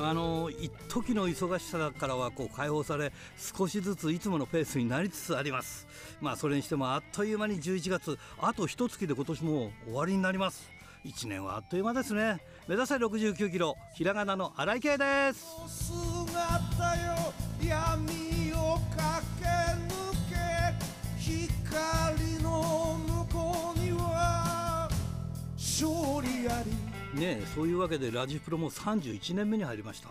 あの一時の忙しさからはこう解放され少しずついつものペースになりつつあります。まあそれにしてもあっという間に11月あと一月で今年も終わりになります。1年はあっという間ですね。目指せ69キロひらがなの荒井圭です。ねそういうわけでラジプロも31年目に入りました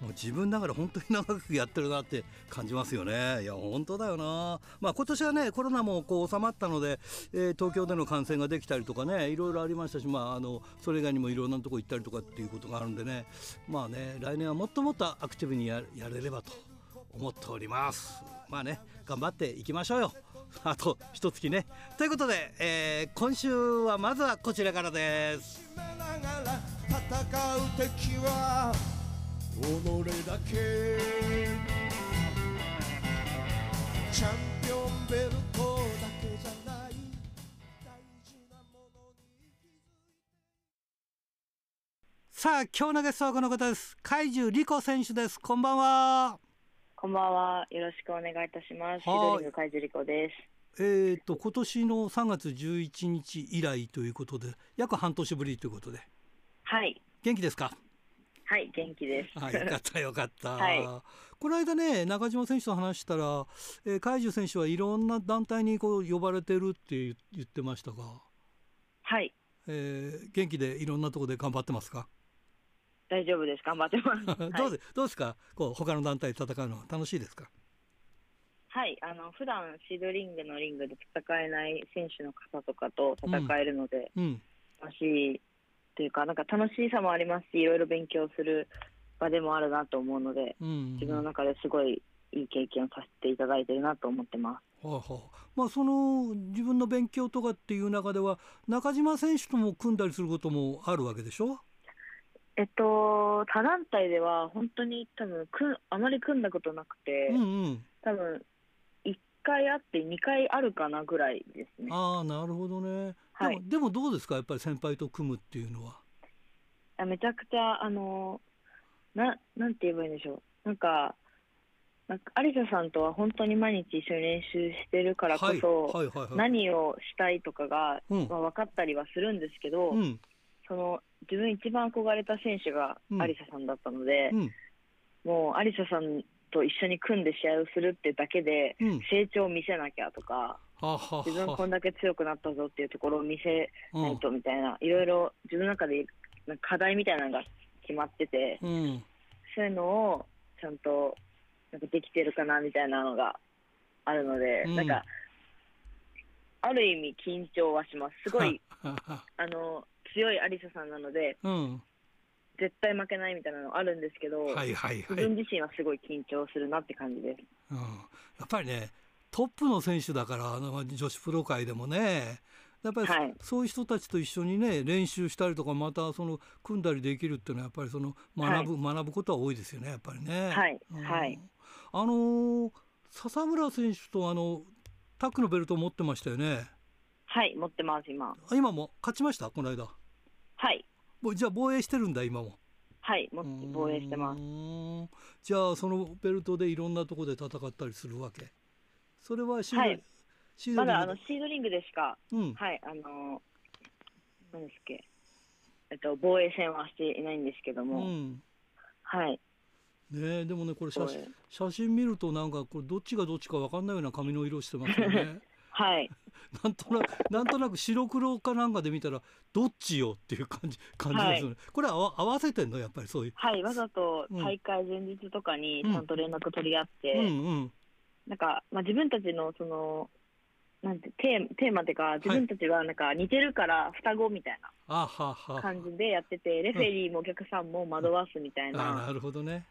もう自分ながら本当に長くやってるなって感じますよね。いや本当だよな。まあ今年はねコロナもこう収まったので、えー、東京での観戦ができたりとかねいろいろありましたし、まああのそれ以外にもいろんなとこ行ったりとかっていうことがあるんでね、まあね来年はもっともっとアクティブにやれればと思っております。まあね頑張っていきましょうよ。あと一月ね。ということで、えー、今週はまずはこちらからです。戦う敵は己だけチャンピオンベルトだけじゃないさあ今日のゲストはこの方です海獣リコ選手ですこんばんはこんばんは。よろしくお願いいたします。シドリング海獣リコです。えーと、今年の3月11日以来ということで約半年ぶりということで。はい。元気ですか？はい元気です。あよかったよかった、はい、この間ね中島選手と話したら、えー、海獣選手はいろんな団体にこう呼ばれてるって言ってましたが。はい、えー、元気でいろんなところで頑張ってますか？大丈夫です。頑張ってます。どうで、どうですか？こう他の団体で戦うのは楽しいですか？はい。あの普段シードリングのリングで戦えない選手の方とかと戦えるので、うん。うん、楽しいというかなんか楽しさもありますしいろいろ勉強する場でもあるなと思うので、うんうん、自分の中ですごいいい経験をさせていただいてるなと思ってます。はあはあ、まあその自分の勉強とかっていう中では中島選手とも組んだりすることもあるわけでしょ？えっと他団体では本当に多分くあまり組んだことなくて、うんうん、多分1回あって2回あるかなぐらいですね。ああなるほどね。はい、でもどうですか？やっぱり先輩と組むっていうのは。あめちゃくちゃあのななんて言えばいいんでしょう。なんかなんか有沙さんとは本当に毎日一緒に練習してるからこそ、何をしたいとかが、うん、まあ、分かったりはするんですけど、うん、その自分一番憧れた選手が有沙さんだったので、うん、もう有沙さんと一緒に組んで試合をするってだけで成長を見せなきゃとか、自分こんだけ強くなったぞっていうところを見せないとみたいな、いろいろ自分の中で課題みたいなのが決まってて、うん、そういうのをちゃんとなんかできてるかなみたいなのがあるので、うん、なんかある意味緊張はします。すごいあの強いアリサさんなので、うん、絶対負けないみたいなのあるんですけど、はいはいはい、自分自身はすごい緊張するなって感じです、うん、やっぱりねトップの選手だからあの女子プロ界でもね。やっぱり、はい、そういう人たちと一緒にね練習したりとかまたその組んだりできるっていうのはやっぱりその学ぶ、はい、学ぶことは多いですよねやっぱりね。はい、うん、はい、あのー、笹村選手とあのタックのベルトを持ってましたよね。はい持ってます今。今も勝ちました？この間。はい。もうじゃあ防衛してるんだ今も。はいも防衛してます。じゃあそのベルトでいろんなところで戦ったりするわけ。それははい、まだあのシードリングでしか、うん、はい、あの、なんですっけ、えっと、防衛戦はしていないんですけども、うん、はい。ねでもね、これ写真、写真見ると、なんか、これどっちがどっちか分かんないような髪の色してますよね。はい。なんとなく、なんとなく白黒かなんかで見たら、どっちよっていう感じ、感じですよね。はい、これは合わせてんの、やっぱりそういう。はい、わざと大会前日とかにちゃんと連絡取り合って。うん、うん、うんなんか、まあ、自分たちのそのなんてテーテーマっていうか自分たちはなんか似てるから双子みたいな感じでやってて、レフェリーもお客さんも惑わすみたいな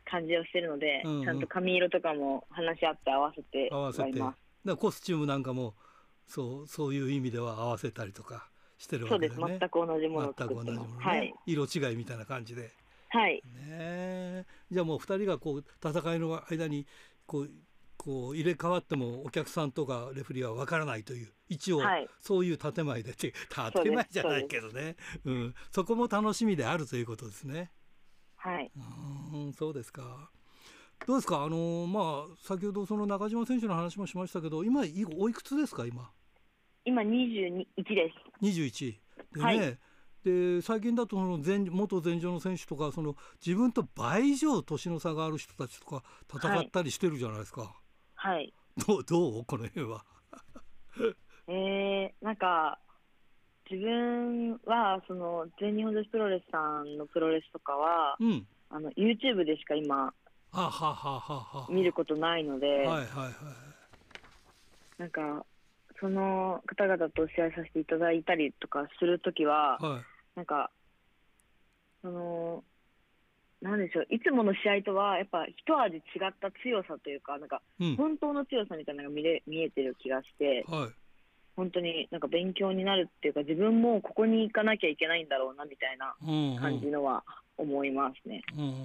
感じをしてるので、ちゃんと髪色とかも話し合って合わせて合わせて。だコスチュームなんかもそうそういう意味では合わせたりとかしてるわけです。ね全く同じものを作ってます、ね、はい、色違いみたいな感じで。はい、ね、じゃあもう2人がこう戦いの間にこうこう入れ替わってもお客さんとかレフリーは分からないという一応そういう建前で、はい、建前じゃないけどね。うん、そこも楽しみであるということですね。はい。うんそうですか。どうですか？あのまあ先ほどその中島選手の話もしましたけど今おいくつですか？今。今21です。21でね、はい、で最近だとその前元前場の選手とかその自分と倍以上年の差がある人たちとか戦ったりしてるじゃないですか。はい、どうどう？この辺は。えー、なんか自分はその全日本女子プロレスさんのプロレスとかは、うん、あの YouTube でしか今見ることないので、はいはいはい、なんかその方々と試合させていただいたりとかするときは、はい、なんかそのなんでしょういつもの試合とはやっぱ一味違った強さというかなんか本当の強さみたいなのが見れ見えてる気がして、はい、本当になんか勉強になるっていうか自分もここに行かなきゃいけないんだろうなみたいな感じのは思いますね。うんうん、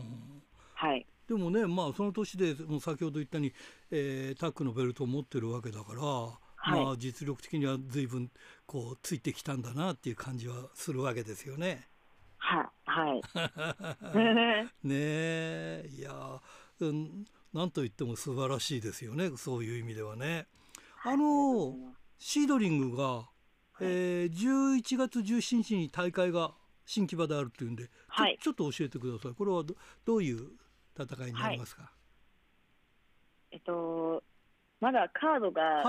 はいでもね、まあ、その年でもう先ほど言ったように、えー、タックのベルトを持ってるわけだから、はい、まあ、実力的には随分こうついてきたんだなっていう感じはするわけですよね。ははい、ねえ。いや、うん、なんと言っても素晴らしいですよねそういう意味ではね。あのシードリングが、はい、えー、11月17日に大会が新木場であるというんで、はい、ちょっと教えてください。これはどどういう戦いになりますか、はい、えっと、まだカードが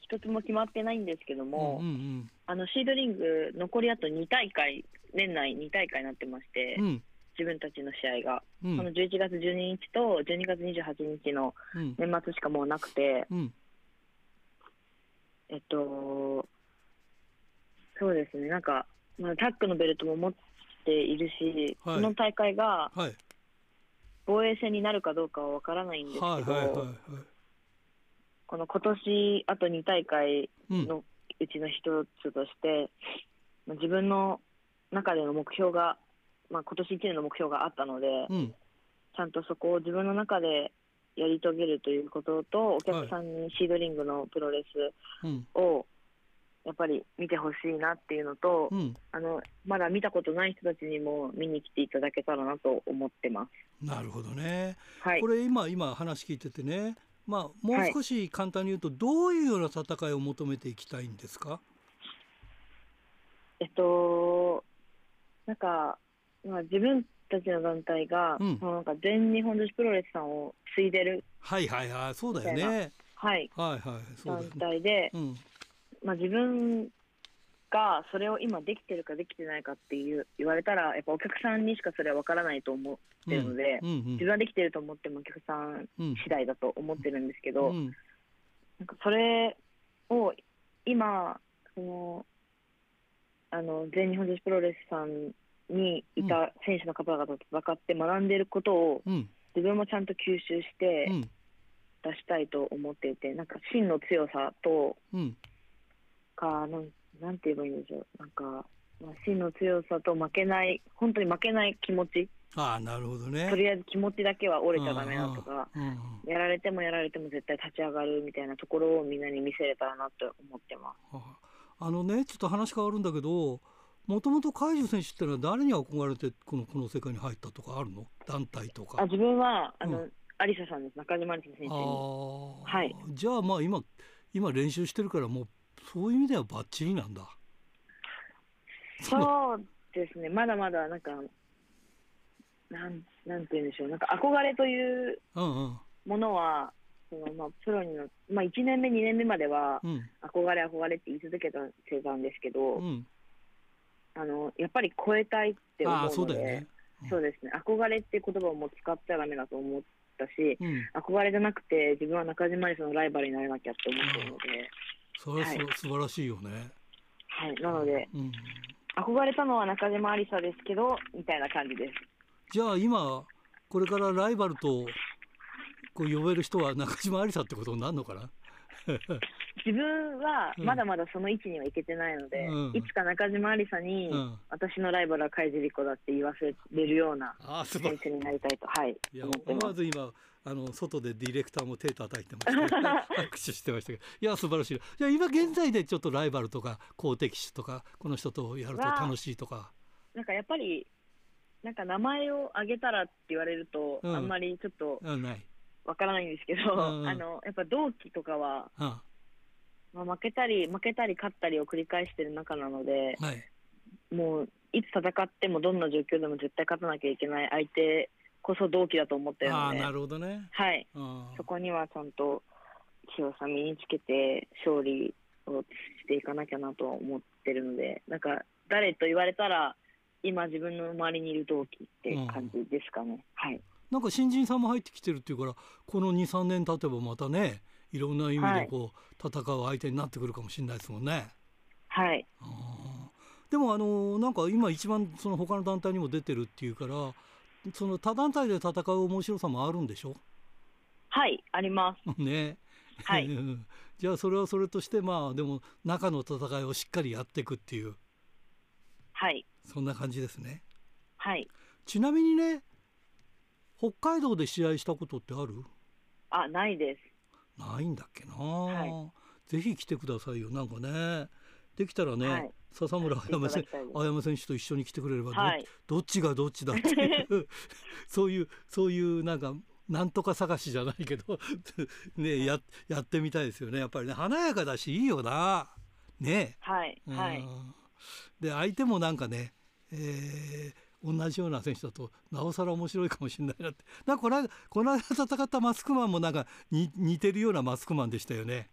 一つも決まってないんですけども、あのシードリング、残りあと2大会、年内2大会になってまして、うん、自分たちの試合が、うん、この11月12日と12月28日の年末しかもうなくて、うん、えっと、そうですね、なんか、まあ、タックのベルトも持っているし、はい、この大会が、はい防衛戦になるかどうかは分からないんですけど、はいはいはいはい、この今年あと2大会のうちの一つとして、うん、自分の中での目標が、まあ、今年1年の目標があったので、うん、ちゃんとそこを自分の中でやり遂げるということと、お客さんにシードリングのプロレスを、やっぱり見てほしいなっていうのと、うん、あのまだ見たことない人たちにも見に来ていただけたらなと思ってます。なるほどね。はい、これ今今話聞いててね、まあもう少し簡単に言うと、どういうような戦いを求めていきたいんですか？えっとなんかまあ自分たちの団体が、うん、なんか全日本女子プロレスさんを継いでるはいはいはいそうだよね。はい、はいはい、団体で、うん、まあ、自分がそれを今できてるかできてないかっていう言われたらやっぱお客さんにしかそれは分からないと思ってるので、うんうんうん、自分はできてると思ってもお客さん次第だと思ってるんですけど、うん、なんかそれを今そのあの全日本女子プロレスさんにいた選手の方々と戦って学んでいることを、自分もちゃんと吸収して出したいと思っていてなんか真の強さと、かなんなんて言えばいいんでしょう。なんか、まあ、真の強さと負けない本当に負けない気持ち。ああなるほどね。とりあえず気持ちだけは折れちゃだめだとか、うんうん、やられてもやられても絶対立ち上がるみたいなところをみんなに見せれたらなと思ってます。あのねちょっと話変わるんだけどもともと海樹選手ってのは誰に憧れてこのこの世界に入ったとかあるの？団体とか。あ自分はあの、うん、有沙さんです。中島有沙選手に。はい。じゃあまあ今今練習してるからもうそういう意味ではばっちりなんだ。そうですね、まだまだなんか、なんなんて言うんでしょう、なんか憧れというものは、そのまあ、プロにの、まあ、1年目、2年目までは、憧れ、憧れって言い続けたてたんですけど、うん、あのやっぱり超えたいって思うので、ね。うん、そうですね、憧れって言葉をもう使っちゃだめだと思ったし、うん、憧れじゃなくて、自分は中島にそのライバルにならなきゃって思ってるので。それは、はい、素晴らしいよね。はい、なので、うん、憧れたのは中島ありさですけど、みたいな感じです。じゃあ今、これからライバルとこう呼べる人は中島ありさってことになるのかな？自分はまだまだその位置にはいけてないので、うん、いつか中島ありさに、私のライバルは海尻子だって言わせれるような選手になりたいと、はい、いや思わず今あの外でディレクターも手叩いてました拍手してましたけどいや素晴らしい。じゃあ今現在でちょっとライバルとか好敵手とかこの人とやると楽しいとか。なんかやっぱりなんか名前を挙げたらって言われると、うん、あんまりちょっとわからないんですけど、うんうん、あのやっぱ同期とかは、うん、まあ、負けたり負けたり勝ったりを繰り返してる中なので、はい、もういつ戦ってもどんな状況でも絶対勝たなきゃいけない相手こそ同期だと思ってるので。なるほどね、はい、そこにはちゃんと強さ身につけて勝利をしていかなきゃなとは思ってるのでなんか誰と言われたら今自分の周りにいる同期って感じですかね、うん、はい。なんか新人さんも入ってきてるっていうからこの23年経てばまたねいろんな意味でこう、戦う相手になってくるかもしれないですもんね。はい。でもあのなんか今一番その他の団体にも出てるっていうからその他団体で戦う面白さもあるんでしょ？はいあります。ね。はい。じゃあそれはそれとしてまあでも中の戦いをしっかりやっていくっていう。はい。そんな感じですね。はい。ちなみにね北海道で試合したことってある？あないです。ないんだっけな、はい、ぜひ来てくださいよなんかねできたらね、はい、笹村あやめ選選手と一緒に来てくれれば、はい、どっちがどっちだって。い うそういうそういうなんかなんとか探しじゃないけど ねややってみたいですよね。やっぱりね華やかだしいいよな。ね。はい、はい、で相手もなんかね、えー、同じような選手だとなおさら面白いかもしれないなって。なんかこの間この間戦ったマスクマンもなんかに似てるようなマスクマンでしたよね。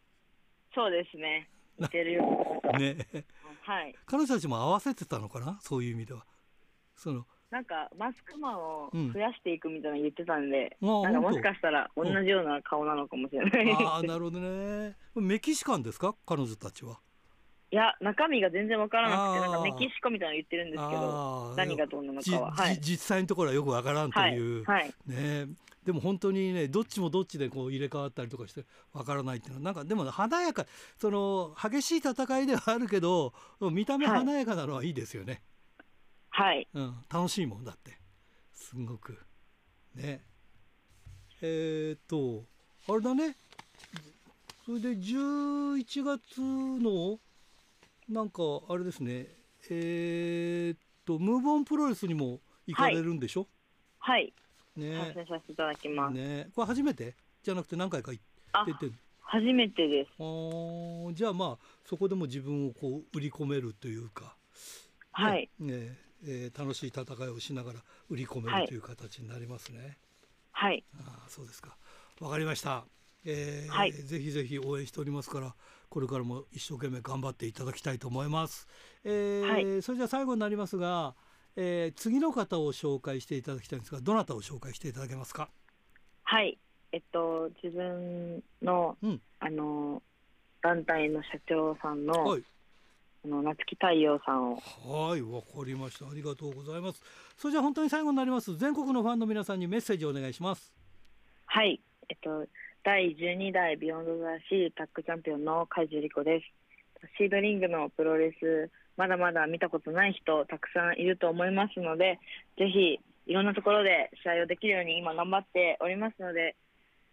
そうですね似てるよ。うなね。はい。彼女たちも合わせてたのかな？そういう意味では。その。なんかマスクマンを増やしていくみたいな言ってたんで、うん、なんかもしかしたら同じような顔なのかもしれない、ああなるほどね。メキシカンですか？彼女たちは。いや中身が全然わからなくてなんかメキシコみたいなの言ってるんですけど何がどうなのかは、はい、実際のところはよくわからんという、はい、はい、ねでも本当にねどっちもどっちでこう入れ替わったりとかしてわからないっていうのはなんかでも華やかその激しい戦いではあるけど見た目華やかなのはいいですよね。はい、うん、楽しいもんだって。すごく。ね。えー、っとあれだね。それで11月のなんかあれですね。えー、っとムーブオンプロレスにも行かれるんでしょ？はい、ね、参戦させていただきます。ね、これ初めて？じゃなくて何回か行ってて。初めてです。あじゃあまあそこでも自分をこう売り込めるというか、はい。ねえー、楽しい戦いをしながら売り込めるという形になりますね。はい。あそうですか。わかりました。えー、はい、ぜひぜひ応援しておりますからこれからも一生懸命頑張っていただきたいと思います。えー、はい、それじゃ最後になりますが。えー、次の方を紹介していただきたいんですがどなたを紹介していただけますか？はい。えっと自分の、うん、あの団体の社長さんの、はい、あの南月たいようさんを。はいわかりました。ありがとうございます。それじゃ本当に最後になります。全国のファンの皆さんにメッセージをお願いします。はい。えっと第12代ビヨンドザシータッグチャンピオンの海樹リコですシードリングのプロレスまだまだ見たことない人たくさんいると思いますのでぜひいろんなところで試合をできるように今頑張っておりますので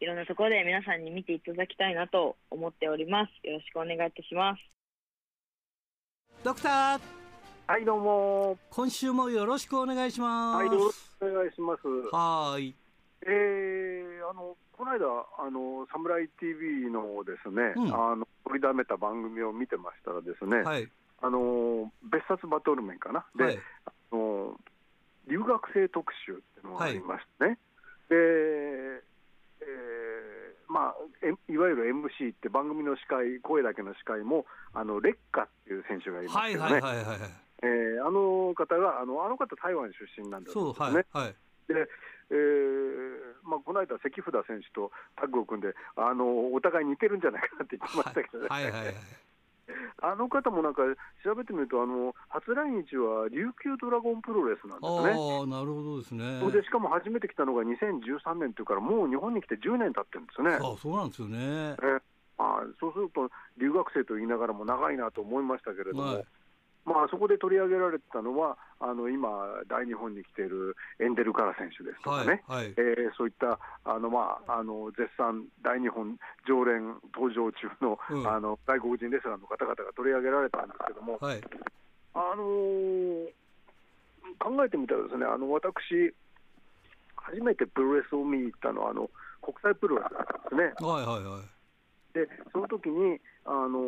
いろんなところで皆さんに見ていただきたいなと思っております。よろしくお願いいたします。ドクター。はいどうも。今週もよろしくお願いします。はいよろしくお願いします。はい。えー、あのこの間あのサムライ TV のですね、うん、あの取りだめた番組を見てましたらですね、はい。あの別冊バトル面かな、で、はい、あの留学生特集っていうのがありましてね、はい、で、えーまあ、いわゆる MC って番組の司会、声だけの司会も、あの劣化っていう選手がいますけどね、えあの方があの、あの方、台湾出身なんですよね。はいはい、でえーまあ、この間、関札選手とタッグを組んであの、お互い似てるんじゃないかなって言ってましたけどね。はいはいはいはい あの方もなんか調べてみると、あの初来日は琉球ドラゴンプロレスなんですね。あなるほどですねでしかも初めて来たのが2013年というから、もう日本に来て10年経ってるんですね。あそうなんですよね。えあそうすると、留学生と言いながらも長いなと思いましたけれども。はいまあ、そこで取り上げられてたのは、あの今、大日本に来ているエンデルカラ選手ですとかね、はいはい、えー、そういったあの、まあ、あの絶賛大日本常連登場中のうん、あの外国人レスラーの方々が取り上げられたんですけども、はい、あのー、考えてみたらですね、あの私、初めてプロレスを見に行ったのは、あの国際プロレスだったんですね。はいはいはい、でその時にあの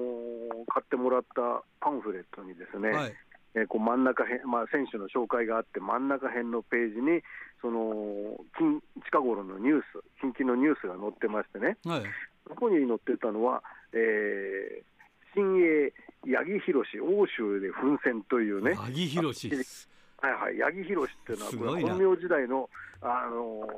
買ってもらったパンフレットにですね、はい、えー、こう真ん中辺、まあ、選手の紹介があって、真ん中辺のページに、その近近頃のニュース、近々のニュースが載ってましてね、はい、そこに載ってたのは、えー、新鋭八木弘欧州で奮戦というね。八木弘はいはい、八木弘っていうのは、本名時代の、あの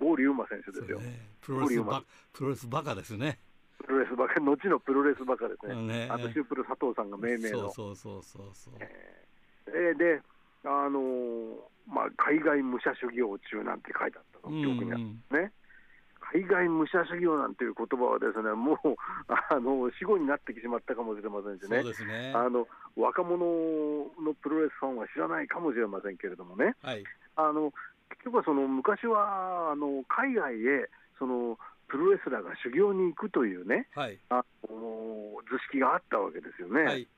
ー、リ龍馬選手ですよ。ね、プロレスバプロレスバカですね。プロレスバカ、後のプロレスバカですね。ね。あのシュープル佐藤さんが命名の。そうそうそうそうえー、で、あのー、まあ、海外武者修行中なんて書いてあったの、記憶にあるんですね。海外武者修行なんていう言葉はですね、もう あの死後になってしまったかもしれませんしね、ね。あの若者のプロレスファンは知らないかもしれませんけれどもね、はい、あの結局はその昔はあの海外へそのプロレスラーが修行に行くというね、はい、あの図式があったわけですよね。はい、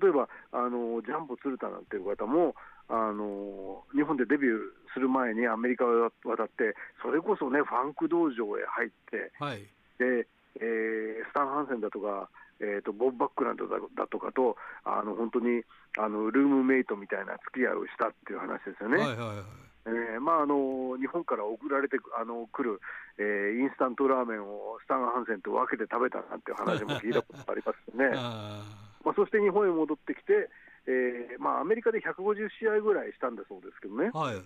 例えばあのジャンボ鶴田なんていう方もあの日本でデビューする前にアメリカを渡って、それこそね、ファンク道場へ入って、はい、でえー、スタン・ハンセンだとか、えーと、ボブ・バックランドだとかと、あの本当にあのルームメイトみたいな付き合いをしたっていう話ですよね。はいはいはいえーまあ、あの日本から送られてあの来る、えー、インスタントラーメンをスタン・ハンセンと分けて食べたなんて話も聞いたことありますよね。まあ、そして日本へ戻ってきて、えーまあ、アメリカで150試合ぐらいしたんだそうですけどね。はい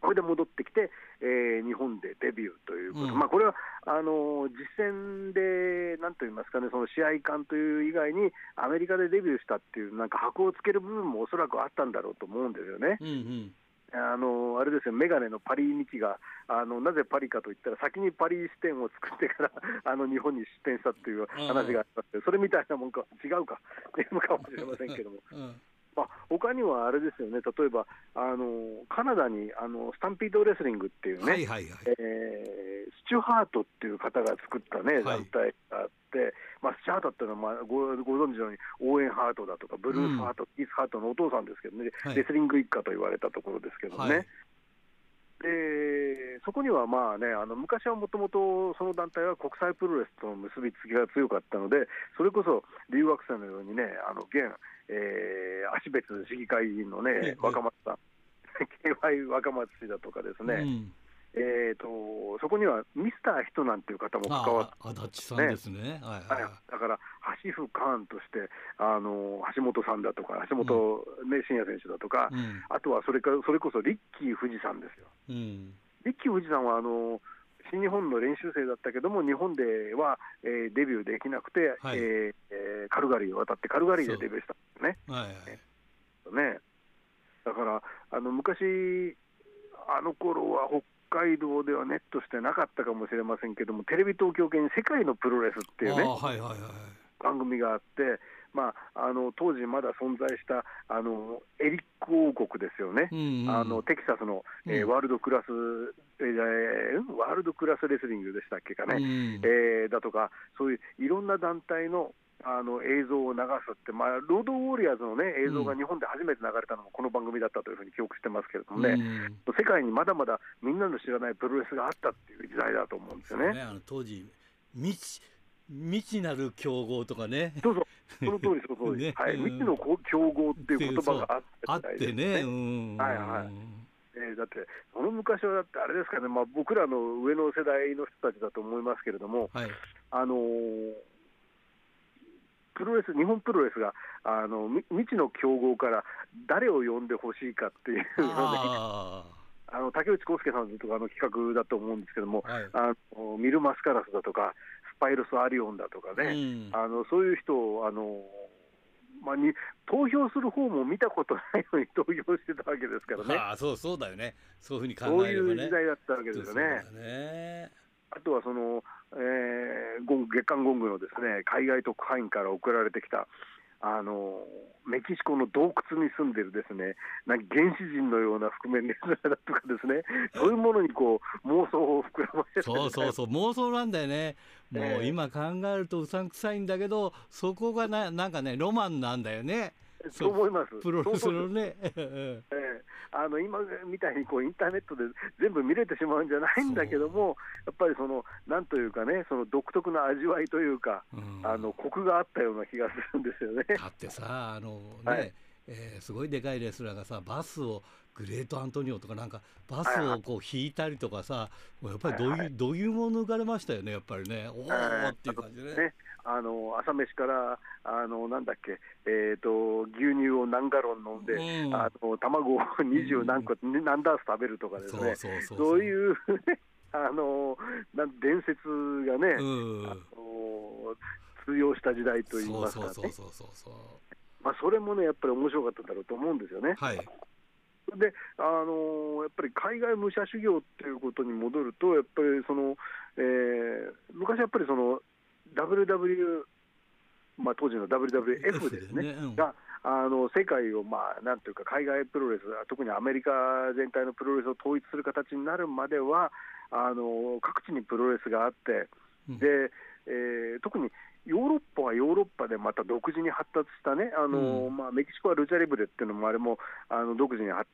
これで戻ってきて、えー、日本でデビューということ、うん、まあ、これはあの実戦で、なんと言いますかね、その試合感という以外に、アメリカでデビューしたっていう、なんか箔をつける部分もおそらくあったんだろうと思うんですよね。うんうんあのあれですよ、メガネのパリミキがあの、なぜパリかといったら、先にパリ支店を作ってから あの日本に出店したっていう話があったって、それみたいなもんか、違うか、違うかもしれませんけども、まあ、他にはあれですよね、例えばあのカナダにあのスタンピードレスリングっていうね、はいはいはい、えー、スチュハートっていう方が作ったね、団体があって、まあ、スチュハートっていうのは、まあ、ごご存知のように、オーエンハートだとか、ブルースハート、キ、うん、ースハートのお父さんですけどね、レスリング一家と言われたところですけどね。でそこにはまあね、あの昔はもともとその団体は国際プロレスとの結びつきが強かったので、それこそ留学生のようにね、あの現、えー、芦別市議会議員のね、若松さん、KY 若松氏だとかですね、うん、えーと、そこにはミスターヒトなんていう方も関わって、ね、足立さんですね、はいはいはい、だから、橋フカーンとしてあの、橋本さんだとか、橋本、ね、真也選手だとか、うん、あとはそれかそれこそリッキー富士山ですよ。うん、リッキー富士山はあの新日本の練習生だったけども、日本では、えー、デビューできなくて、はい、えー、カルガリーを渡って、カルガリーでデビューしたんですね。はいはい、ね。だからあの昔、あの頃は北海道ではネットしてなかったかもしれませんけども、テレビ東京系に世界のプロレスっていうね、はいはいはい、番組があって、まあ、あの当時まだ存在したあのエリック王国ですよね、うんうん、あのテキサスの、えー、ワールドクラス、えー、ワールドクラスレスリングでしたっけかね、うん、えー、だとか、そういういろんな団体のあの映像を流すって、まあ、ロードウォリアーズの、ね、映像が日本で初めて流れたのもこの番組だったというふうに記憶してますけれどもね、うん、世界にまだまだみんなの知らないプロレスがあったっていう時代だと思うんですよね。ね。あの当時未知未知なる競合とかね。そうそう、その通り、その通り、ね、はい、未知の競合っていう言葉があって、ね、あってね、うん、はい。はい。えー、だって、その昔はだってあれですかね、まあ、僕らの上の世代の人たちだと思いますけれども、はい、あのー、プロレス、日本プロレスがあの未知の競合から誰を呼んでほしいかっていうので、あ の竹内康介さんとかの企画だと思うんですけども、はい、あのミル・マスカラスだとか、スパイロス・アリオンだとかね、うん、あのそういう人をあの、まあ、に投票する方も見たことないのに投票してたわけですからね。あそうそうだよね、そういうふうに考えれば、ね、そういう時代だったわけですよね。ねあとはその、えー、月刊ゴングのですね海外特派員から送られてきたあのメキシコの洞窟に住んでるですねなんか原始人のような覆面レスラーだとかですねそういうものにこう妄想を膨らませてそうそうそう妄想なんだよね。もう今考えるとうさんくさいんだけどそこがななんかねロマンなんだよねそう。思います。プロレスのね。ええ。あの今みたいにこうインターネットで全部見れてしまうんじゃないんだけども、やっぱりそのなんというかね、その独特な味わいというか、うん、あのコクがあったような気がするんですよね。だってさ、あのね、はい、えー、すごいでかいレスラーがさ、バスをグレートアントニオとかなんかバスをこう引いたりとかさ、やっぱりどういう、どういうも抜かれましたよね、やっぱりね、おおっていう感じでね。あの朝飯からあのなんだっけ、えーと、牛乳を何ガロン飲んで、うん、あの卵を二十何個、うん、何ダース食べるとかですね、そういう あのなん伝説がね、うん、あの通用した時代といいますかね。まあ、それもね、やっぱり面白かっただろうと思うんですよね。はい。であのやっぱり海外武者修行っていうことに戻ると、やっぱりその、えー、昔やっぱりその WW、まあ、当時の WWF ですね、ね。うん、があの世界を、まあ、なんていうか、海外プロレス、特にアメリカ全体のプロレスを統一する形になるまでは、あの各地にプロレスがあって、でえー、特にヨーロッパはヨーロッパでまた独自に発達したね、あの、うん、まあ、メキシコはルチャリブレっていうのも、あれもあの独自に発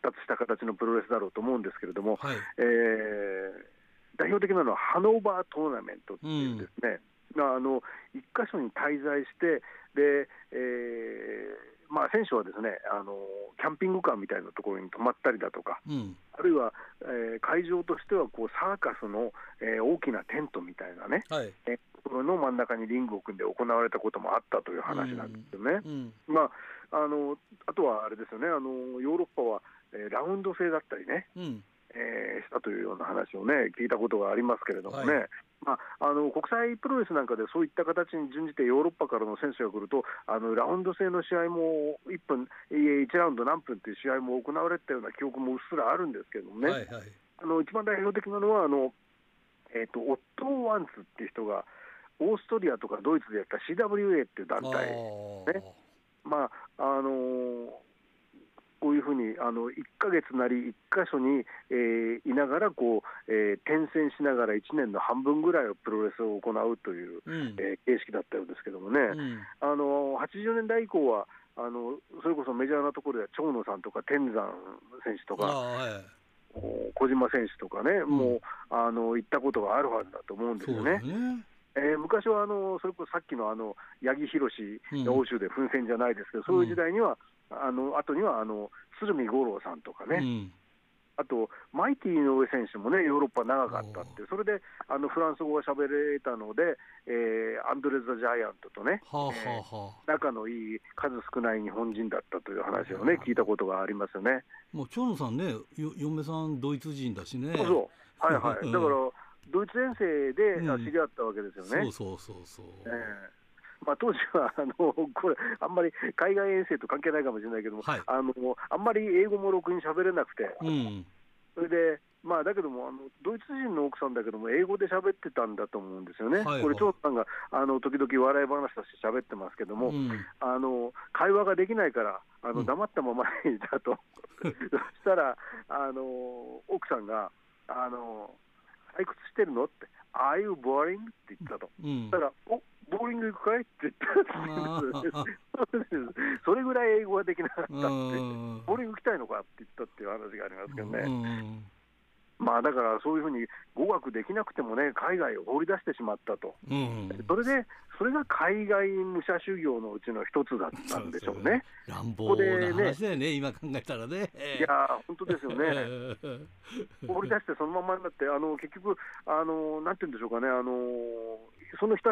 達した形のプロレスだろうと思うんですけれども、はい、えー、代表的なのはハノーバートーナメントっていうですね、うん、あの一箇所に滞在して、でえーまあ、選手はですねあのキャンピングカーみたいなところに泊まったりだとか、うん、あるいは、えー、会場としてはこうサーカスの、えー、大きなテントみたいなね、はい、えところの真ん中にリングを組んで行われたこともあったという話なんですよね。うん。うん、まあ、あのあとはあれですよねあのヨーロッパは、えー、ラウンド制だったりね、うんえー、したというような話をね聞いたことがありますけれどもね、はい、まあ、あの国際プロレスなんかでそういった形に準じてヨーロッパからの選手が来るとあのラウンド制の試合も1分1ラウンド何分という試合も行われたような記憶もうっすらあるんですけどもね、はいはい、あの一番代表的なのはあの、えーと、オットー・ワンツっていう人がオーストリアとかドイツでやった CWA っていう団体、ね。まああのーこういうふうにあの1か月なり1箇所に、えー、いながらこう、えー、転戦しながら1年の半分ぐらいをプロレスを行うという、うん、えー、形式だったようですけどもね、うん、あの80年代以降はあのそれこそメジャーなところでは長野さんとか天山選手とか。小島選手とかね、うん、もうあの行ったことがあるはずだと思うんですよね。ね。えー、昔はあのそれこそさっきのあの八木宏が欧州で奮戦じゃないですけど、そういう時代にはあの後にはあの鶴見五郎さんとかね、うん、あとマイティ井上選手もねヨーロッパ長かったって、それであのフランス語が喋れたので、えー、アンドレザ・ジャイアントとね、はあはあ、えー、仲のいい数少ない日本人だったという話をね、聞いたことがありますよね。もう長野さんね、嫁さんドイツ人だしね。そうそう。はいはい、だからドイツ遠征で知り合ったわけですよね。うん、そうそうそうそう。えーまあ、当時はあのこれ、あんまり海外遠征と関係ないかもしれないけども、はい、あのあんまり英語もろくに喋れなくて、うん、それで、まあ、だけどもあの、ドイツ人の奥さんだけども、英語で喋ってたんだと思うんですよね、はい。はい、これ、長さんがあの時々笑い話として喋ってますけども、うん、あの会話ができないから、あの黙ったままにいたと、うん、そしたらあの奥さんが、あの退屈してるの？って、ああいうボーリングって言ったと、うん、だから、おボーリング行くかいって言った それぐらい英語ができなかったって、ボーリング行きたいのかって言ったっていう話がありますけどね。まあだからそういうふうに語学できなくてもね、海外を放り出してしまったと、うん、それで、それが海外武者修行のうちの一つだったんでしょうね。乱暴な話だよね、ね今考えたらね。いや本当ですよね。放り出してそのままになって、あの結局あの、なんて言うんでしょうかね、あのその一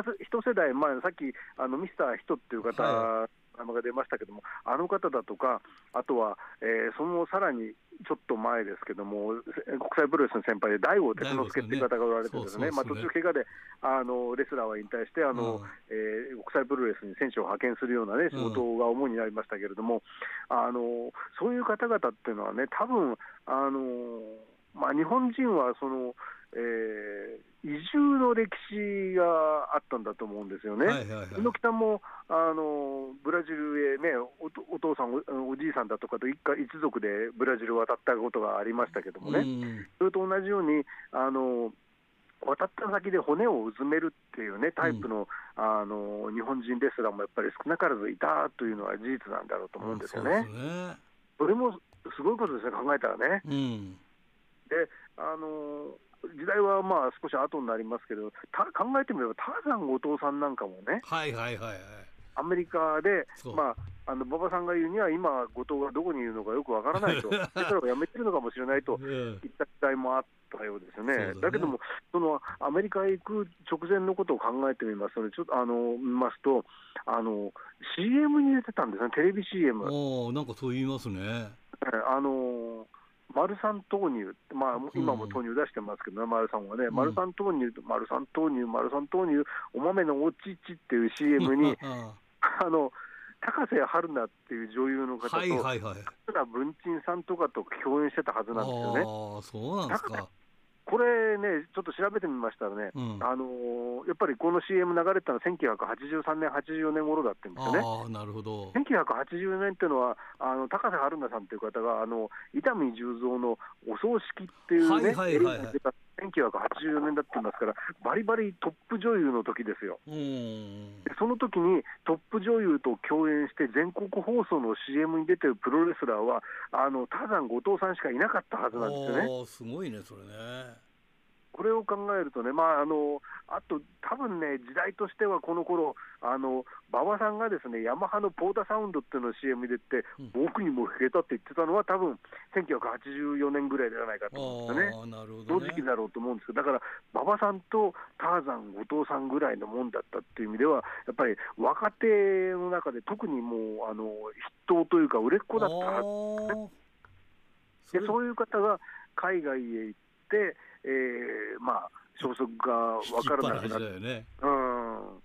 世代前、さっきあのミスター・ヒトっていう方、はい名前が出ましたけども、あの方だとか、あとは、えー、そのさらにちょっと前ですけども、国際プロレスの先輩で大悟哲之助っていう方がおられてですね、まあ、途中、怪我であのレスラーは引退して、あの、うん、えー、国際プロレスに選手を派遣するような、ね、仕事が主になりましたけれども、うん、あのそういう方々っていうのはね、多分あのまあ日本人はその、えー、移住の歴史があったんだと思うんですよね。はいはいはい、猪木さんもあのブラジルへねお、お父さんお、おじいさんだとかと一家一族でブラジルを渡ったことがありましたけどもね、それと同じようにあの渡った先で骨をうずめるっていうね、タイプのうん、あの日本人レスラーもやっぱり少なからずいたというのは事実なんだろうと思うんですよね。そ、ね、れもすごいことですね、考えたらね。うん、であの時代はまあ少し後になりますけど、た考えてみれば、ターザン後藤さんなんかもね、はいはいはいはい、アメリカで、まあ、あの馬場さんが言うには、今、後藤がどこにいるのかよくわからないと、だから辞めてるのかもしれないといった期待もあったようですね、だね。だけども、そのアメリカへ行く直前のことを考えてみます。と、ね、ちょっとあの見ますと、あの CM に出てたんですね、テレビ CM。おなんかそう言いますね。あの丸三豆乳、まあ、今も豆乳出してますけどね、丸三はね、丸三豆乳、丸三豆乳、丸三豆乳、お豆のおちちっていう CM に、あの高瀬春奈っていう女優の方と、はいはいはい、文鎮さんとかと共演してたはずなんですよね。あそうなんですかこれね、ちょっと調べてみましたらね、うん、あのー、やっぱりこの CM 流れたのは1983年、84年頃だってんですよね。あなるほど。1980年っていうのは、あの高瀬春奈さんという方が、あの伊丹十三のお葬式っていうね、はいはいはいはい、1984年だって言いますから、バリバリトップ女優の時ですよ。でその時にトップ女優と共演して、全国放送の CM に出てるプロレスラーは、あのターザン後藤さんしかいなかったはずなんですよね。すごいね、それね。これを考えるとね、まあ、あのあと多分ね、時代としてはこの頃あの馬場さんがですねヤマハのポータサウンドっていうのを CM で言って、うん、僕にも吹けたって言ってたのは、多分1984年ぐらいではないかと思うんですよね、なるほど、ね、時期だろうと思うんですけど、だから馬場さんとターザン、後藤さんぐらいのもんだったっていう意味では、やっぱり若手の中で特にもうあの筆頭というか、売れっ子だったはずでそういう方が海外へ行って、えー、まあ、消息が分からなくなって、ね、うん、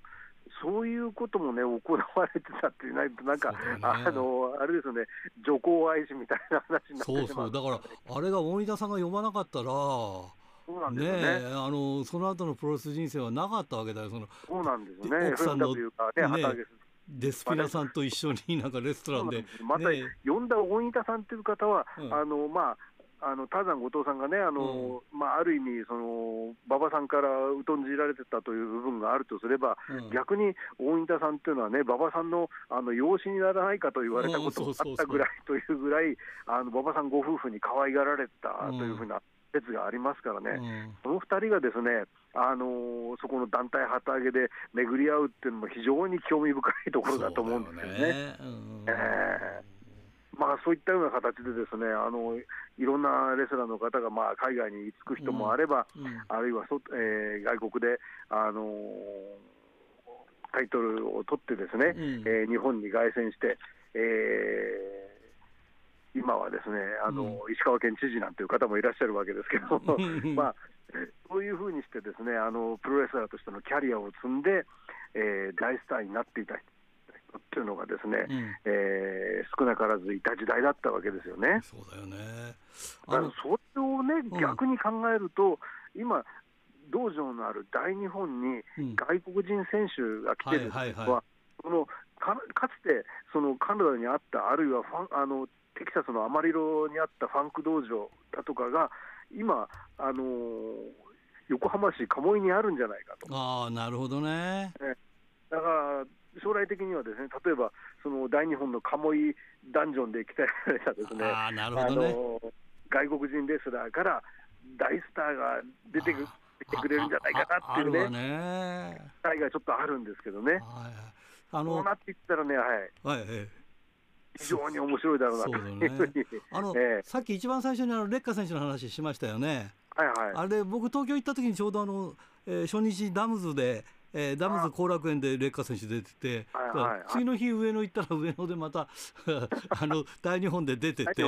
そういうこともね、行われてたってないと、なんか、ね、あのあれですよね、女皇愛しみたいな話になってそうそう、だから、あれが大仁田さんが読まなかったら、そうなんですね、ねあのその後のプロレス人生はなかったわけだよ、そのそうなんですね、奥さんの、ね、デスピナさんと一緒になんかレストランで。また、呼んだ大仁田さんっていう方は、うん、あのまあ、あのターザン後藤さんがね、あの、うん、まあ、ある意味その、馬場さんから疎んじられてたという部分があるとすれば、うん、逆に大仁田さんっていうのはね、馬場さんのあの養子にならないかと言われたことがあったぐらいというぐらい、あの馬場さんご夫婦に可愛がられたというふうな説がありますからね、うん、その2人がですね、あのー、そこの団体旗揚げで巡り合うっていうのも非常に興味深いところだと思うんですよね。ね。うん、えーまあ、そういったような形でですねあのいろんなレスラーの方がまあ海外に着く人もあれば、うんうん、あるいはそ、えー、外国で、あのー、タイトルを取ってですね、うん、えー、日本に凱旋して、えー、今はですねあの、石川県知事なんていう方もいらっしゃるわけですけども、まあ、そういうふうにしてですねあのプロレスラーとしてのキャリアを積んで、えー、大スターになっていた人っていうのがですね、うん、えー、少なからずいた時代だったわけですよね。そうだよね。だからそれをね、逆に考えると、うん、今、道場のある大日本に外国人選手が来てるのは、そのかかつてそのカナダにあった、あるいはファンあのテキサスのアマリロにあったファンク道場だとかが、今、あのー、横浜市鴨居にあるんじゃないかと。あなるほどね、ね、だから将来的にはですね例えばその大日本の鴨居ダンジョンで鍛えられたですねあなるほどね外国人レスラーから大スターが出てくてくれるんじゃないかなっていうね、ね期待がちょっとあるんですけどね。あのそうなっていったらね、はい。はい、非常に面白いだろうなというふうに、あの、えー、さっき一番最初にあの劣化選手の話しましたよね。はいはい、あれ僕東京行った時にちょうどあの、えー、初日ダムズでえー、ダムズ後楽園で劣化選手出てて、はいはい、次の日上野行ったら上野でまた あの大日本で出てて、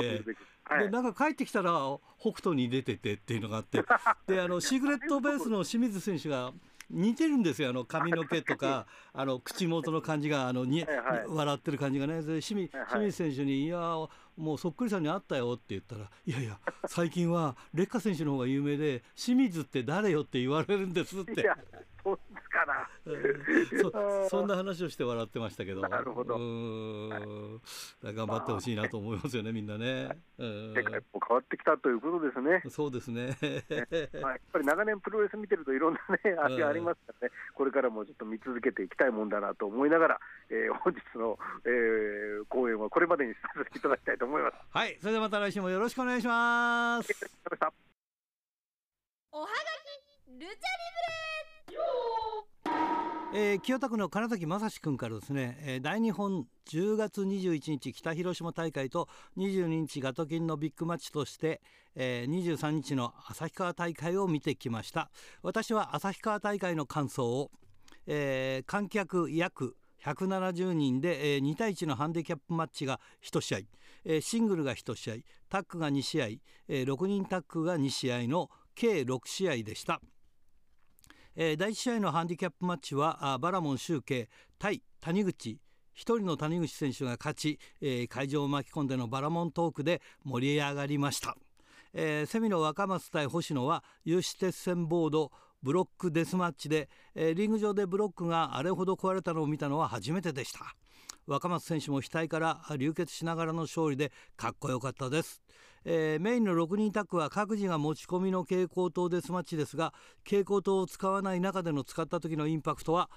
はい、でなんか帰ってきたら北斗に出ててっていうのがあって。であのシークレットベースの清水選手が似てるんですよ。あの髪の毛とかあの口元の感じがあのに、はいはい、笑ってる感じがね。で清水,、清水選手に「いやもうそっくりさんに会ったよ」って言ったら「いやいや最近は劣化選手の方が有名で清水って誰よ?」って言われるんですって。な。そそんな話をして笑ってましたけど。なるほど。頑張ってほしいなと思いますよねみんなね。世界も変わってきたということですね。そうですね。まあ、やっぱり長年プロレス見てるといろんなね 味ありますからね。これからもちょっと見続けていきたいもんだなと思いながら、えー、本日の、えー、講演はこれまでにさせていただきたいと思います。はい。それではまた来週もよろしくお願いします。おはがきルチャリブレえー、清田区の金崎正史君からですね、えー、大日本10月21日北広島大会と22日ガトキンのビッグマッチとして、えー、23日の旭川大会を見てきました私は旭川大会の感想を、えー、観客約170人で、えー、2対1のハンディキャップマッチが1試合、えー、シングルが1試合タッグが2試合、えー、6人タッグが2試合の計6試合でした。えー、第1試合のハンディキャップマッチはバラモン集計対谷口。1人の谷口選手が勝ち、えー、会場を巻き込んでのバラモントークで盛り上がりました、えー、セミの若松対星野は有刺鉄線ボードブロックデスマッチで、えー、リング上でブロックがあれほど壊れたのを見たのは初めてでした。若松選手も額から流血しながらの勝利でかっこよかったです。えー、メインの6人タッグは各自が持ち込みの蛍光灯デスマッチですが蛍光灯を使わない中での使った時のインパクトは、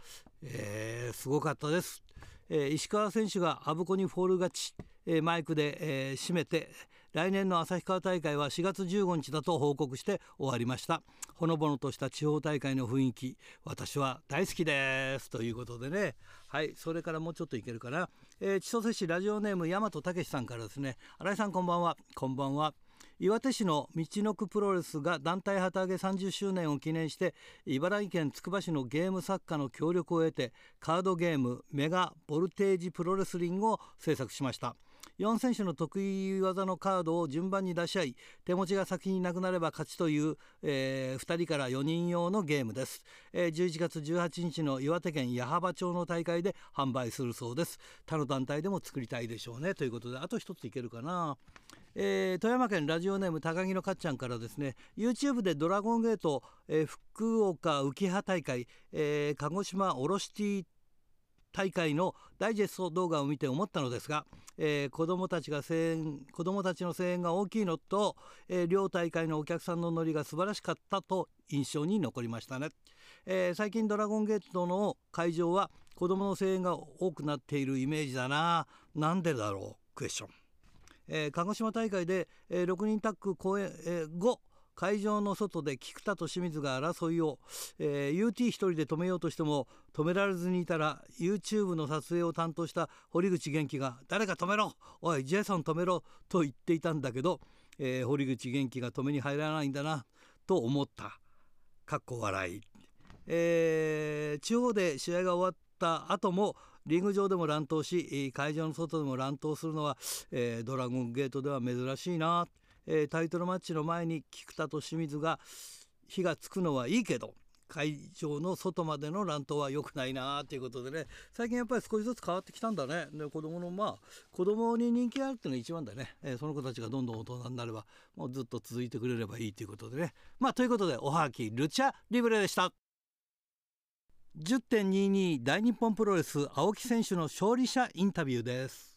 えー、すごかったです、えー、石川選手がアブ小にフォール勝ち、え、マイクで、えー、締めて来年の旭川大会は4月15日だと報告して終わりました。ほのぼのとした地方大会の雰囲気私は大好きですということでね。はいそれからもうちょっといけるかな、えー、千歳市ラジオネーム大和武さんからですね。新井さんこんばんは。こんばんは。岩手市の道のくプロレスが団体旗揚げ30周年を記念して茨城県つくば市のゲーム作家の協力を得てカードゲームメガボルテージプロレスリングを制作しました。4選手の得意技のカードを順番に出し合い手持ちが先になくなれば勝ちという、えー、2人から4人用のゲームです、えー、11月18日の岩手県矢巾町の大会で販売するそうです。他の団体でも作りたいでしょうねということであと一ついけるかな。えー、富山県ラジオネーム高木のかっちゃんからですね。YouTube でドラゴンゲート、えー、福岡浮葉大会、えー、鹿児島おろしティ大会のダイジェスト動画を見て思ったのですが、えー、子どもたちが声援子どもたちの声援が大きいのと、えー、両大会のお客さんのノリが素晴らしかったと印象に残りましたね、えー、最近ドラゴンゲートの会場は子どもの声援が多くなっているイメージだな。なんでだろう？クエスチョン、えー、鹿児島大会で、えー、6人タッグ公演、えー、後会場の外で菊田と清水が争いを、えー、UT 一人で止めようとしても止められずにいたら YouTube の撮影を担当した堀口元気が「誰か止めろおいジェイソン止めろ」と言っていたんだけど、えー、堀口元気が止めに入らないんだなと思った。かっこ笑い、えー、地方で試合が終わった後もリング上でも乱闘し会場の外でも乱闘するのは、えー、ドラゴンゲートでは珍しいなえー、タイトルマッチの前に菊田と清水が火がつくのはいいけど会場の外までの乱闘は良くないなということでね。最近やっぱり少しずつ変わってきたんだね。で子供のまあ子供に人気があるっていうのが一番だね、えー、その子たちがどんどん大人になればもうずっと続いてくれればいいということでね。まあということでおはきルチャリブレでした。10.22大日本プロレス青木選手の勝利者インタビューです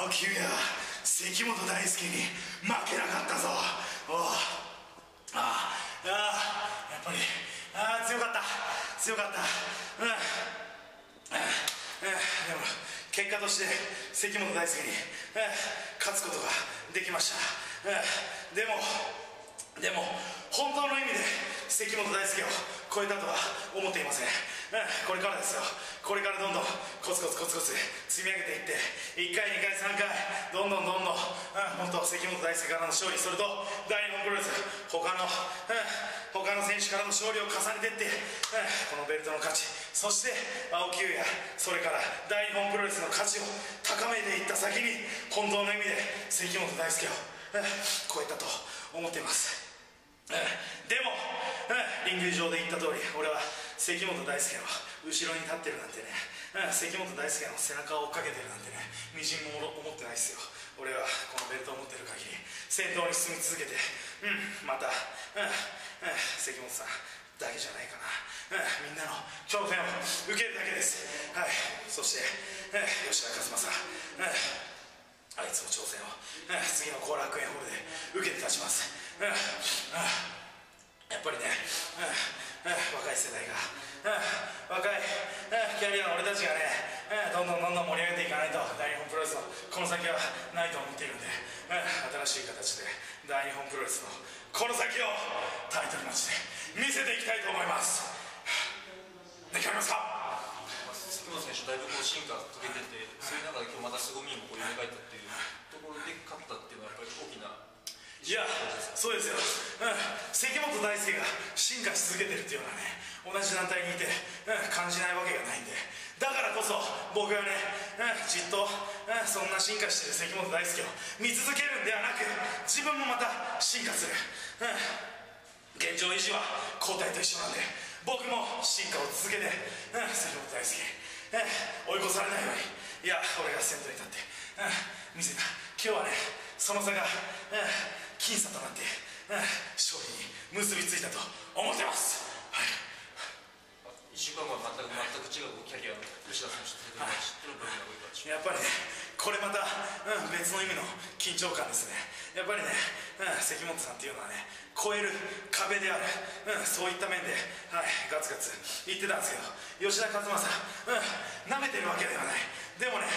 青木優也関本大輔に負けなかったぞ。おああ。やっぱり。ああ強かった。強かった。うん。でも結果として関本大輔に勝つことができました。でもでも本当の意味で関本大輔を超えたとは思っていません。これからですよ。これからどんどんコツコツコツコツ積み上げていって1回2回3回どんどんどんどん本当関本大輔からの勝利それと大日本プロレス他の他の選手からの勝利を重ねていってこのベルトの価値そして青木優也それから大日本プロレスの価値を高めていった先に本当の意味で関本大輔を超えたと思っています。でもリング上で言った通り俺は関本大輔の後ろに立ってるなんてね。関本大輔の背中を追っかけてるなんてね。みじんも思ってないですよ。俺はこのベルトを持ってる限り。戦闘に進み続けて。うんまた。うん、うん、関本さんだけじゃないかな、うん、みんなの挑戦を受けるだけです。はいそして、うん、吉田和正、うん、あいつの挑戦を、うん、次の後楽園ホールで受けて立ちます、うんうん、やっぱりね、うん、若い世代が、若い、キャリアの俺たちがねどんどんどんどん盛り上げていかないと大日本プロレスのこの先はないと思っているんで、新しい形で大日本プロレスのこの先をタイトルマッチで見せていきたいと思います。できますか？関本選手だいぶこう進化遂げててそういう中で今日また凄みもこう蘇ったっていうところで勝ったっていうのはやっぱり大きないやそうですよ、うん、関本大輔が進化し続けてるっていうのはね同じ団体にいて、うん、感じないわけがないんで。だからこそ僕はね、うん、じっと、うん、そんな進化してる関本大輔を見続けるんではなく自分もまた進化する、うん、現状維持は交代と一緒なんで僕も進化を続けて、うん、関本大輔、うん、追い越されないようにいや俺が先頭に立って、うん、見せた。今日はねその差が、うん、僅差となって、うん、勝利に結びついたと思ってます。1週間後は全く全く違うキャリアの吉田選手やっぱりねこれまた、うん、別の意味の緊張感ですね。やっぱりね、うん、関本さんっていうのはね超える壁である、うん、そういった面で、はい、ガツガツ言ってたんですけど吉田和正、うん、舐めてるわけではない。でもね、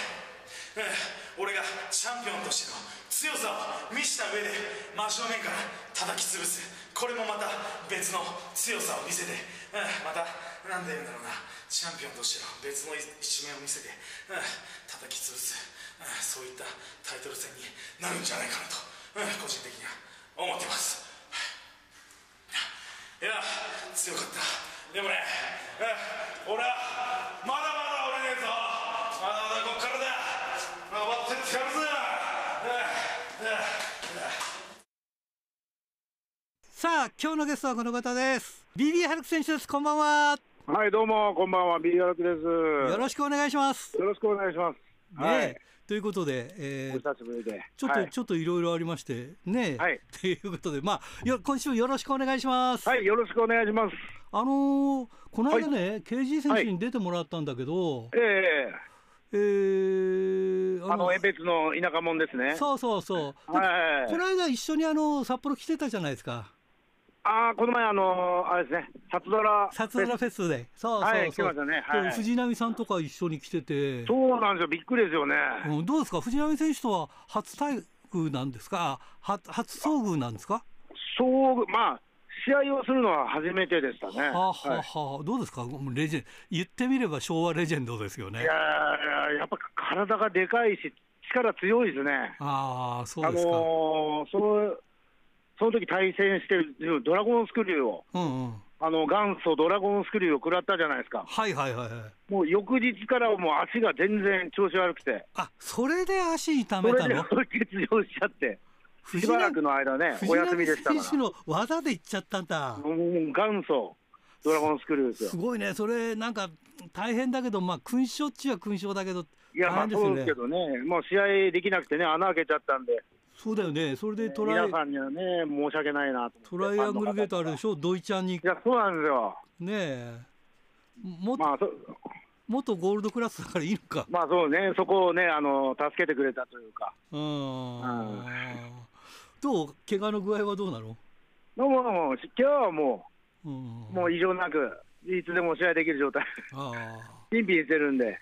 うん、俺がチャンピオンとしての強さを見せた上で真正面から叩き潰す。これもまた別の強さを見せて、うん、またなんで言うんだろうな。チャンピオンとしての別の一面を見せて、うん、叩き潰す、うん、そういったタイトル戦になるんじゃないかなと、うん、個人的には思ってます。い。や強かった。でもね、うん、俺はまだまだ俺ねえぞ。まだまだこっからだ。まってってやるぜ。さあ今日のゲストはこの方です BB ハルク選手ですこんばんははい、どうも、こんばんは、ビーアルクです。よろしくお願いします。よろしくお願いします。ね、はい、ということで、えー、お久しぶりで、ちょっと、はい、ちょっといろいろありまして、ね、はい、ということで、まあ、よ、今週よろしくお願いします。はい、よろしくお願いします。あのー、この間ね、はい、KG 選手に出てもらったんだけど。ええー、えー、あの、江別の田舎もんですね。そうそうそう。はい、この間一緒にあの札幌来てたじゃないですか。ああ、この前、あのー、あれですね、札ドラ。札ドラフェスで。そうそうそう。はい、来ましたね。はい、藤波さんとか一緒に来てて。そうなんですよ、びっくりですよね。うん、どうですか、藤波選手とは初対遇なんですか、は初遭遇なんですか？遭遇、まあ、試合をするのは初めてでしたね。はあ、はあ、はあ、どうですか、レジェン言ってみれば昭和レジェンドですよね。いややっぱ体がでかいし、力強いですね。ああ、そうですか。あのー、そのその時対戦してるドラゴンスクリューを、うんうん、あの元祖ドラゴンスクリューを食らったじゃないですか。はいはいはい、はい。もう翌日からもう足が全然調子悪くて。あそれで足痛めたの？それで欠場しちゃって。しばらくの間ね、お休みでしたから。選手の技でいっちゃったんだ。もう元祖ドラゴンスクリューですよ。すごいね、それなんか大変だけど、まあ勲章っちは勲章だけど、いや、まあそうですけどね、もう試合できなくてね、穴開けちゃったんで。そうだよね、それでトライ、皆さんにはね、申し訳ないなトライアングルゲートあるでしょ、土井ちゃんに。いや、そうなんですよ。ねえ。もまあ、元ゴールドクラスだからいいのか。まあそうね、そこをね、あの助けてくれたというか。うん。どう、怪我の具合はどうなの？どうも、今日はもう、うん、もう異常なく、いつでも試合できる状態。ピンピンしてるんで。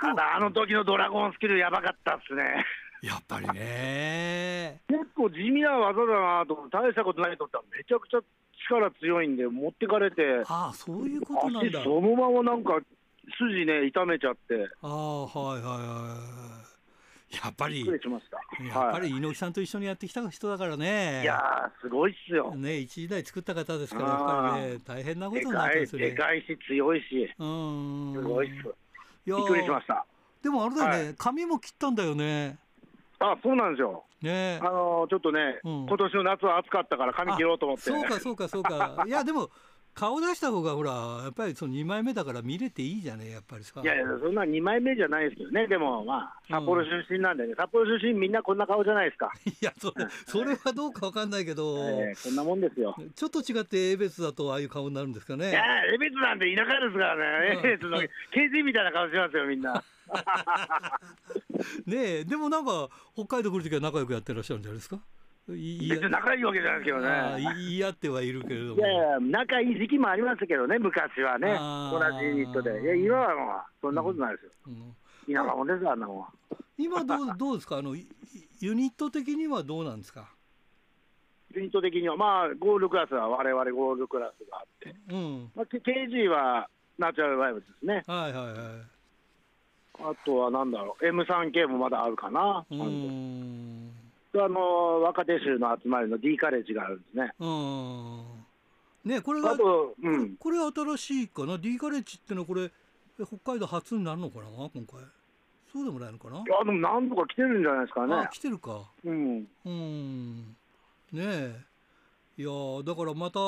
ただ、あの時のドラゴンスキル、やばかったっすね。やっぱりね。結構地味な技だなと、大したことないとったら、めちゃくちゃ力強いんで、持ってかれて、ああ、そういうことなんだ。そのままなんか、筋ね、痛めちゃって。ああ、はいはいはい。やっぱり、やっぱり猪木さんと一緒にやってきた人だからね。いやすごいっすよ。ね、一時代作った方ですから、やっぱりね、大変なことになってますね。でかいし、強いし、うん、すごいっす。びっくりしました。でもあれだよね、はい、髪も切ったんだよね。あそうなんですよ。ね。あのー、ちょっとね、うん、今年の夏は暑かったから髪切ろうと思って。そうかそうかそうか。いやでも顔出した方がほらやっぱりその2枚目だから見れていいじゃねやっぱりさ。いやいやそんな2枚目じゃないですけどね。でもまあ札幌出身なんでね、うん、札幌出身みんなこんな顔じゃないですか。いやそれそれはどうかわかんないけど、えー、こんなもんですよ。ちょっと違って江別だとああいう顔になるんですかねいや江別なんて田舎ですからね江別の KG みたいな顔しますよみんなねえでもなんか北海道来るときは仲良くやってらっしゃるんじゃないですか？い別に仲いいわけじゃないですけどね。言い合ってはいるけれども。いやいや、仲いい時期もありますけどね、昔はね、同じユニットで。いや、今はもう、そんなことないですよ。うん、田舎もんです、あんなもん。今どう、どうですか？あの、ユニット的にはどうなんですか？ユニット的には、まあ、ゴールドクラスは我々ゴールドクラスがあって、うんまあ、KG はナチュラルバイブですね。はいはいはい。あとはなんだろう、M3K もまだあるかな。うん。あの若手衆の集まりの D カレッジがあるんですね。ねこれが、うん、これ新しいかな？D カレッジってのはこれ北海道初になるのかな？今回。そうでもないのかな？いやでも何度か来てるんじゃないですかね。あ来てるか。うん。うん。ねえ。いやだからまた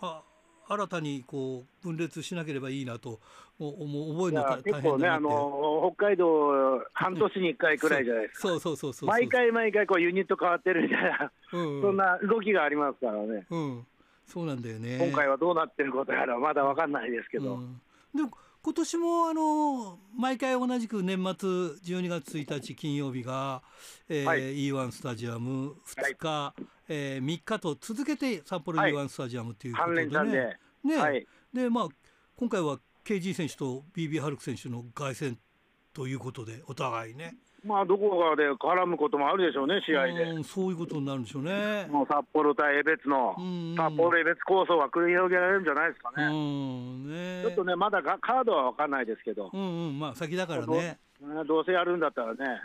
あ新たにこう分裂しなければいいなと思う覚えるの大結構ねあの北海道半年に1回くらいじゃないですか。そうそうそうそう毎回毎回こうユニット変わってるみたいな、うん。うん、そんな動きがありますからね、うん、そうなんだよね。今回はどうなってることやらまだ分かんないですけど、うん、で今年もあの毎回同じく年末12月1日金曜日が、えーはい、E1 スタジアム2日、はい、えー、3日と続けて札幌 E1 スタジアムということでね。はい、ね、はい、でまあ今回は KG 選手と BB ハルク選手の凱旋ということでお互いね。まあどこかで絡むこともあるでしょうね、試合で。そういうことになるんでしょうね。もう札幌対江別の、札幌江別構想は繰り広げられるんじゃないですかね。ねちょっとね、まだカードは分かんないですけど、うんうん、まあ先だからね。どうせやるんだったらね、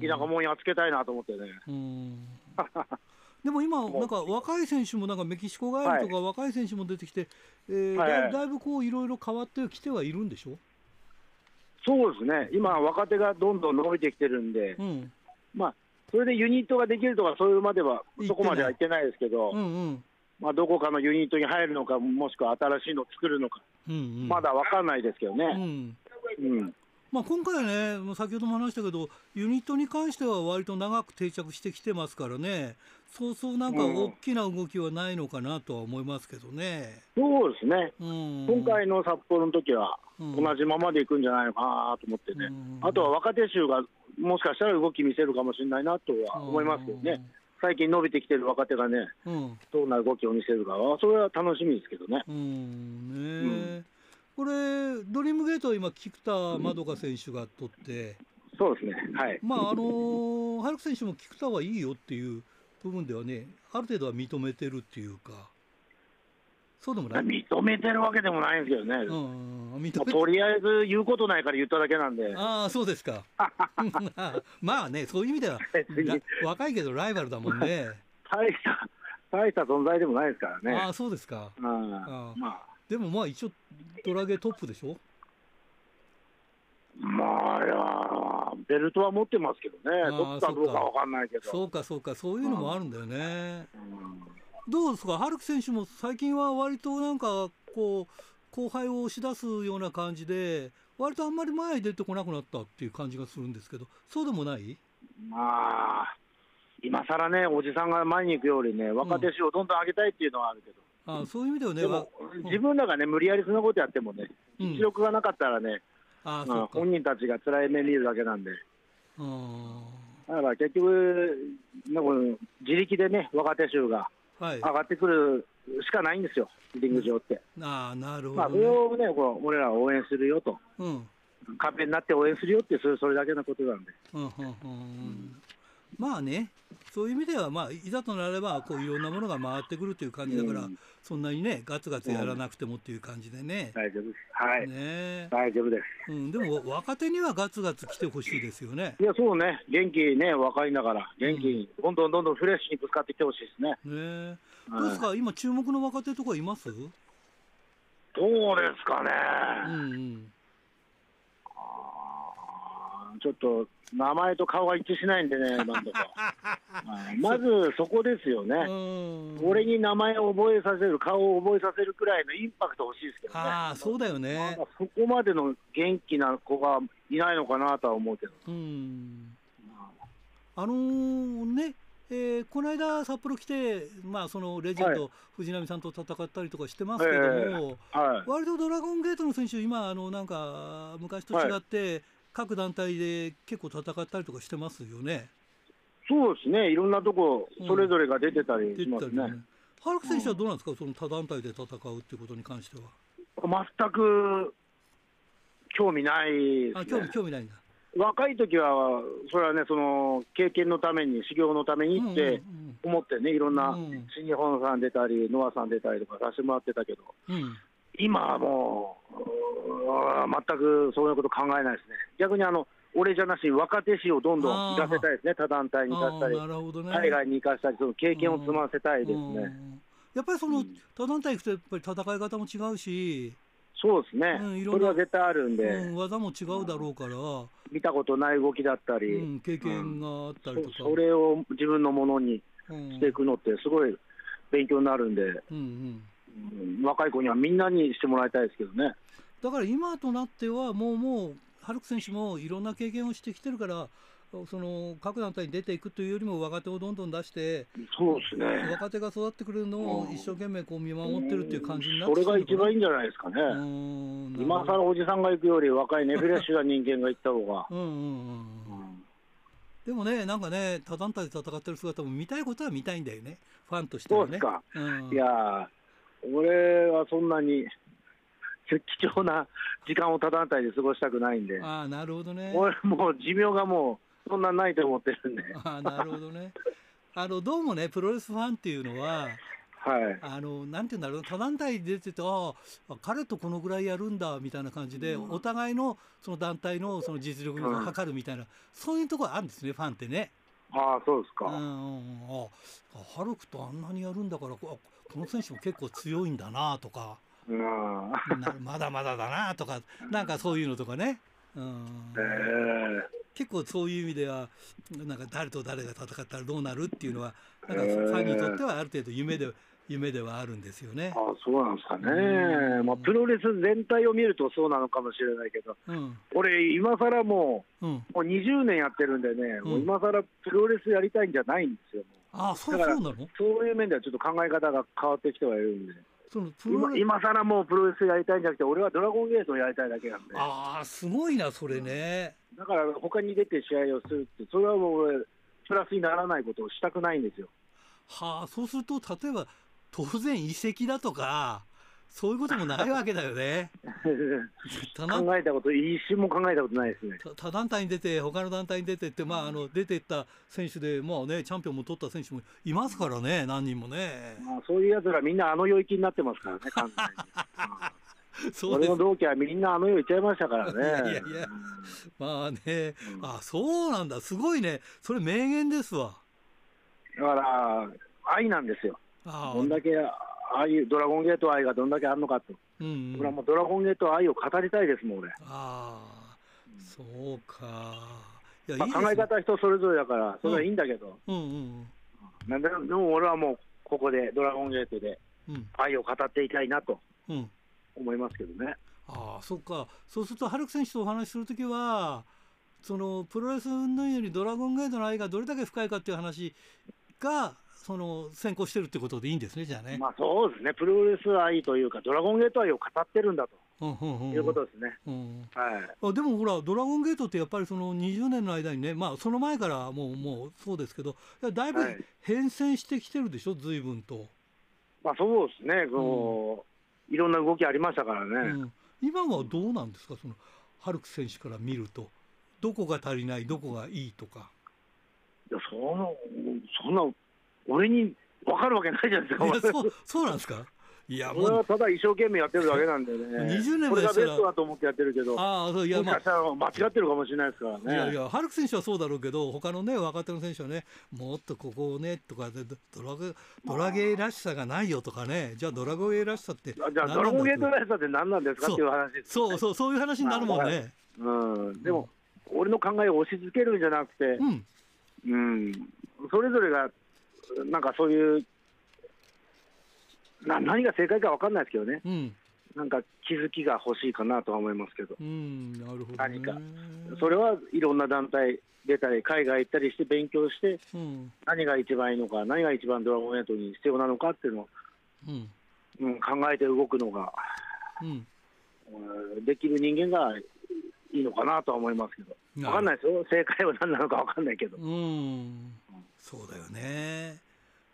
田舎もんやっつけたいなと思ってね。でも今、なんか若い選手もなんかメキシコ帰りとか若い選手も出てきて、えーだだいぶこういろいろ変わってきてはいるんでしょ？そうですね、今、若手がどんどん伸びてきてるんで、うん、まあ、それでユニットができるとか、そういうまでは、そこまではいってないですけど、うんうん、まあ、どこかのユニットに入るのか、もしくは新しいのを作るのか、うんうん、まだ分かんないですけどね。うん。うんまあ、今回はね、先ほども話したけど、ユニットに関しては割と長く定着してきてますからね、そうそうなんか大きな動きはないのかなとは思いますけどね。うん、そうですね、うん、今回の札幌の時は、同じままでいくんじゃないのかなと思ってね、うん、あとは若手衆がもしかしたら動き見せるかもしれないなとは思いますけどね。最近伸びてきてる若手がね、どんな動きを見せるかは、それは楽しみですけどね。うん。ねこれ、ドリームゲートは今、菊田まどか選手が取って、そうですね、はい。まあ、あのー、ハルク選手も菊田はいいよっていう部分ではね、ある程度は認めてるっていうか、そうでもない？認めてるわけでもないんですけどね、うん認めとりあえず言うことないから言っただけなんで。ああ、そうですか。まあね、そういう意味では、若いけどライバルだもんね。大した大した存在でもないですからね。ああ、そうですか。ああまあでもまあ一応ドラゲトップでしょ？まあいやベルトは持ってますけどね。どっかどうかわかんないけど。そうか。そうかそういうのもあるんだよね、うん、どうですか？春樹選手も最近は割となんかこう後輩を押し出すような感じで割とあんまり前に出てこなくなったっていう感じがするんですけどそうでもない？まあ今更ねおじさんが前に行くよりね若手種をどんどん上げたいっていうのはあるけど、あそういう意味ではね、自分らがね、無理やりそのことやってもね、実力がなかったらね、あまあ、本人たちが辛い目見るだけなんで。だから結局、なんか自力でね、若手衆が上がってくるしかないんですよ、リング上って。あなるほど、ね、まあ、それをね、こう俺らは応援するよと、うん、壁になって応援するよって、それだけのことなんで。うんうんうんまあねそういう意味では、まあ、いざとなればこういろんなものが回ってくるという感じだから、うん、そんなにねガツガツやらなくてもっていう感じでね、大丈夫です。はい、ね、大丈夫です、うん、でも若手にはガツガツ来てほしいですよね。いやそうね。元気ね若いんだから元気に、うん、どんどんどんどんフレッシュにぶつかってきてほしいですね。ね。どうですか、今注目の若手とかいます？どうですかね、うんうんちょっと名前と顔が一致しないんでね、今のとこ。まずそこですよね、俺に名前を覚えさせる、顔を覚えさせるくらいのインパクト欲しいですけどね、あそうだよね、まあ、そこまでの元気な子がいないのかなとは思うけど。うん。あのー、ねえー、この間、札幌来て、まあ、そのレジェンド、はい、藤波さんと戦ったりとかしてますけども、えーはい、割とドラゴンゲートの選手、今、あのなんか昔と違って、はい、各団体で結構戦ったりとかしてますよね。そうですね、いろんなとこ、それぞれが出てたりしますね。選手はどうなんですか、その他団体で戦うっていうことに関しては。全く興味ない、ね、あ興味興味ないんだ。若い時は、それはね、その経験のために、修行のためにって思ってね、いろんな新日本さん出たり、ノアさん出たりとかさせてもらってたけど、うん、今はもう、全くそういうこと考えないですね。逆にあの俺じゃなしに若手士をどんどん行かせたいですね、他団体に行かせたり、ね、海外に行かせたり、その経験を積ませたいですね。やっぱりその、他団体行くと、やっぱり戦い方も違うし、そうですね、うん、それは絶対あるんで、うん、技も違うだろうから、見たことない動きだったり、うん、経験があったりとか、それを自分のものにしていくのって、すごい勉強になるんで、うんうん、若い子にはみんなにしてもらいたいですけどね。だから今となっては、もうもう、ハルク選手もいろんな経験をしてきてるから、その各団体に出ていくというよりも若手をどんどん出して、そうですね、若手が育ってくるのを一生懸命こう見守ってるっていう感じになってそれが一番いいんじゃないですかね、今更おじさんが行くより、若いね、フレッシュな人間が行った方が。うんうんうんうん。でもね、なんかね、他団体で戦ってる姿も見たいことは見たいんだよね、ファンとしてはね。そうですか。うん、いや俺はそんなに貴重な時間を他団体で過ごしたくないんで。あなるほどね。俺もう寿命がもうそんなないと思ってるんで。あなるほどね。あのどうもねプロレスファンっていうのは。はい、あのなんていうんだろう他団体出ててああ彼とこのぐらいやるんだみたいな感じで、うん、お互いのその団体のその実力を測るみたいな、うん、そういうところあるんですねファンってね。ああそうですか。うん、あハルクとあんなにやるんだからこの選手も結構強いんだなとか。まだまだだなとかなんかそういうのとかね、うん、えー、結構そういう意味ではなんか誰と誰が戦ったらどうなるっていうのはなんかファンにとってはある程度夢で夢ではあるんですよね。あそうなんですかね、まあ、プロレス全体を見るとそうなのかもしれないけど、うん、俺、今更もう,、もう20年やってるんでね、うん、もう今更プロレスやりたいんじゃないんですよ。あそうそうなの？そういう面ではちょっと考え方が変わってきてはいるんで。そのプロ今さらもうプロレスやりたいんじゃなくて、俺はドラゴンゲートをやりたいだけなんで。ああ、すごいな、それね。だから、他に出て試合をするって、それはもう俺、プラスにならないことをしたくないんですよ。はあ、そうすると、例えば、当然移籍だとか、そういうこともないわけだよね。考えたこと、一瞬も考えたことないですね。他団体に出て、他の団体に出てって、まあ、あの出てった選手で、まあね、チャンピオンも取った選手もいますからね、何人もね。まあ、そういうやつら、みんなあの領域になってますからね、完全に。そう俺の同期はみんなあの世行っちゃいましたからね。いやいや、まあね、うん、あそうなんだ、すごいね、それ名言ですわ。だから、愛なんですよ。どんだけああいうドラゴンゲート愛がどんだけあるのかと、うんうん、もうドラゴンゲート愛を語りたいですもん、俺。ああ、そうか。いや、まあ、考え方は人それぞれだから、それはいいんだけど、うんうんうん、ででも俺はもう、ここでドラゴンゲートで愛を語っていきたいなと思いますけどね。うん、ああ、そっか。そうすると、ハルク選手とお話しするときは、そのプロレスのようにドラゴンゲートの愛がどれだけ深いかっていう話がその先行してるってことでいいんですね、じゃあね。まあそうですね、プロレス愛というか、ドラゴンゲート愛を語ってるんだと、いうことですね。はい、あでもほら、ドラゴンゲートってやっぱりその20年の間にね、まあ、その前からもうもうそうですけど、だいぶ変遷してきてるでしょ、ずいぶんと。まあそうですね、こう、うん、いろんな動きありましたからね。うん、今はどうなんですか、そのハルク選手から見ると、どこが足りない、どこがいい？とか。いやそのそんな俺に分かるわけないじゃないですか。そうそうなんですか？いや俺はただ一生懸命やってるだけなんでね、20年これがベストだと思ってやってるけど、あそういや、まあ、間違ってるかもしれないですからね。いやいや、ハルク選手はそうだろうけど、他のね、若手の選手はね、もっとここをねとかで、ドラグドラゲーらしさがないよとかね、じゃあ、ドラゴゲーらしさって、じゃあ、ドラゴゲーらしさって何なんですかっていう話そうそう、そういう話になるもんね。うん、でも、俺の考えを押し付けるんじゃなくて、うん、うん、それぞれがなんかそういうな何が正解か分かんないですけどね、うん、なんか気づきが欲しいかなとは思いますけど、うん、なるほど、ね、何か、それはいろんな団体出たり、海外行ったりして勉強して、うん、何が一番いいのか、何が一番ドラゴンエイトに必要なのかっていうのを、うん。うん、考えて動くのが、うん。できる人間がいいのかなとは思いますけど、分かんないですよ、正解は何なのか分かんないけど。うんそうだよね。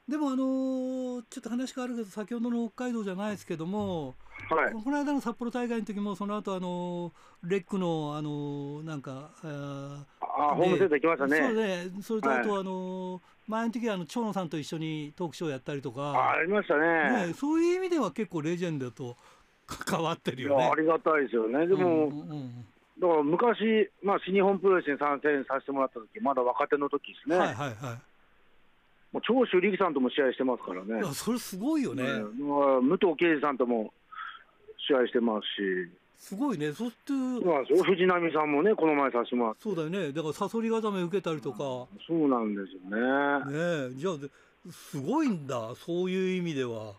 でもあのー、ちょっと話変わるけど先ほどの北海道じゃないですけども、はい、この間の札幌大会の時もその後あのレックのあのなんかああホームセンター行きましたね。そうね。それとあと、あの前の時はあの長野さんと一緒にトークショーやったりとか。ありましたね、ね、そういう意味では結構レジェンドと 関わってるよね。ありがたいですよね。でも、うんうんうん。だから昔、まあ、新日本プロレスに参戦させてもらった時まだ若手の時ですね。はいはいはい。もう長州力さんとも試合してますからね。それすごいよね。ねまあ、武藤敬司さんとも試合してますし。すごいね、そして、まあ、藤波さんもね、この前させてもらって。そうだよね、だからさそり固め受けたりとか。そうなんですよね。ねじゃあ、すごいんだ、そういう意味では。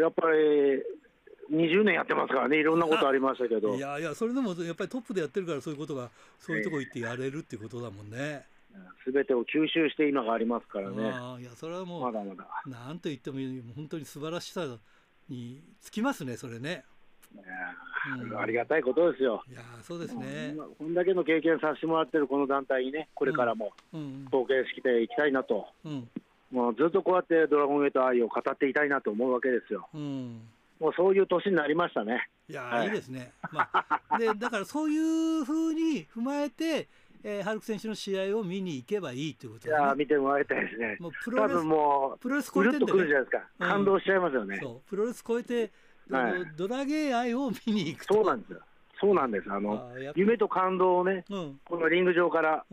やっぱり20年やってますからね、いろんなことありましたけど。いやいや、それでもやっぱりトップでやってるから、そういうことが、そういうとこ行ってやれるっていうことだもんね。すべてを吸収して今がありますからね。いや、それはもう、まだまだ。なんと言っても、本当に素晴らしさにつきますね、それね。うん、ありがたいことですよ。いやそうですね、こんだけの経験させてもらってるこの団体にね、これからも貢献していきたいなと、うん、もうずっとこうやってドラゴンゲート愛を語っていたいなと思うわけですよ。うんもうそういう年になりましたね。いや、はい、いいですね。まあ、でだからそういうふうに踏まえて、えー、ハルク選手の試合を見に行けばいいということ、ね、いや見てもらいたいですね。もうプロレス多分もうプロレス超えてんで、ね、くるじゃないですか。感動しちゃいますよね。そうプロレス超えて、はい、ドラゲー愛を見に行くそうなんですよ。そうなんです。あの夢と感動をね、うん、このリング上から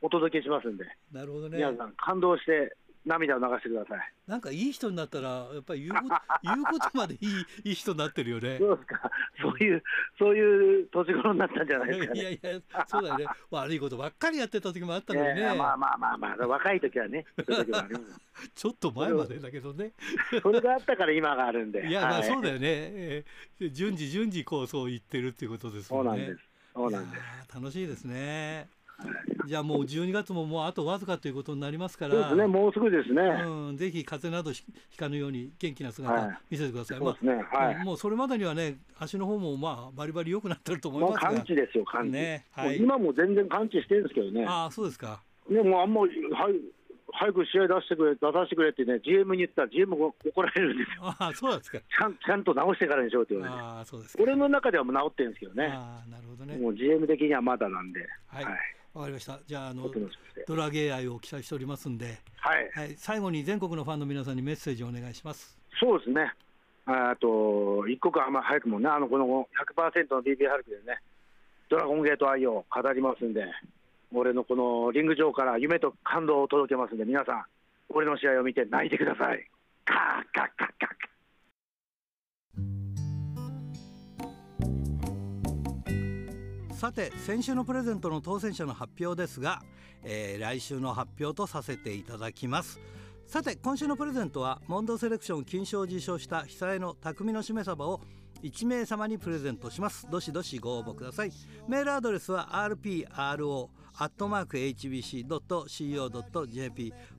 お届けしますんで。なるほどね。皆さん感動して涙を流してください。なんかいい人になったら、やっぱり言うこと 言うことまでいいいい人になってるよね。そうですか。そういう、そういう年頃になったんじゃないですか、ね、いやいや、そうだよね。悪いことばっかりやってた時もあったのにね。まあまあまあまあ、若い時はね。ちょっと前までだけどね。それがあったから今があるんで。いや、まあそうだよね。えー、順次順次こうそう言ってるっていうことですもんね。そうなんです。そうなんです。楽しいですね。じゃあもう12月ももうあとわずかということになりますから、そうですね、もうすぐですね。うん、ぜひ風邪などひかぬように元気な姿見せてください。はい、そうですね、はい、もうそれまでにはね、足の方もまあバリバリ良くなってると思いますが。完治ですよ、完治。ね、はい。今も全然完治してるんですけどね。ああ、そうですか。でもあんまり、はい。早く試合出してくれ、出させてくれってね、GM に言ったら、GM が怒られるんですよ。あそうですか。ちゃんちゃんと直してからにしようって言われて。あそうです俺の中ではもう直ってるんですけどね。あなるほどね。もう GM 的にはまだなんで。はい、はいわかりました。じゃあ、あの、ドラゲー愛を期待しておりますんで、はい、はい、最後に全国のファンの皆さんにメッセージをお願いします。そうですね。あと、一刻あんま早くもね、あの、この100%の BB ハルクでね、ドラゴンゲート愛を語りますんで、俺のこのリング上から夢と感動を届けますんで、皆さん、俺の試合を見て泣いてください。カーカッカッカッさて先週のプレゼントの当選者の発表ですが、えー、来週の発表とさせていただきます。さて今週のプレゼントはモンドセレクション金賞を受賞した久江の匠のしめ鯖を1名様にプレゼントします。どしどしご応募ください。メールアドレスは rpro アットマーク hbc.co.jp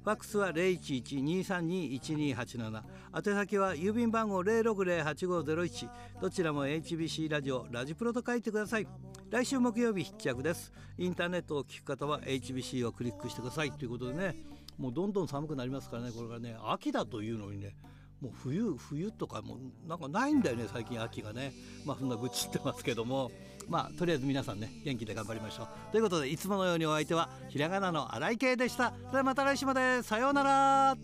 ファックスは011-232-1287宛先は郵便番号060-8501どちらも HBC ラジオラジプロと書いてください。来週木曜日必着です。インターネットを聞く方は HBC をクリックしてください。ということでねもうどんどん寒くなりますからね。これがね秋だというのにねもう冬冬とかもなんかないんだよね最近秋がね。まあそんな愚痴ってますけども。まあとりあえず皆さんね元気で頑張りましょう。ということでいつものようにお相手はひらがなの荒井圭でした。ではまた来週まで。さようなら。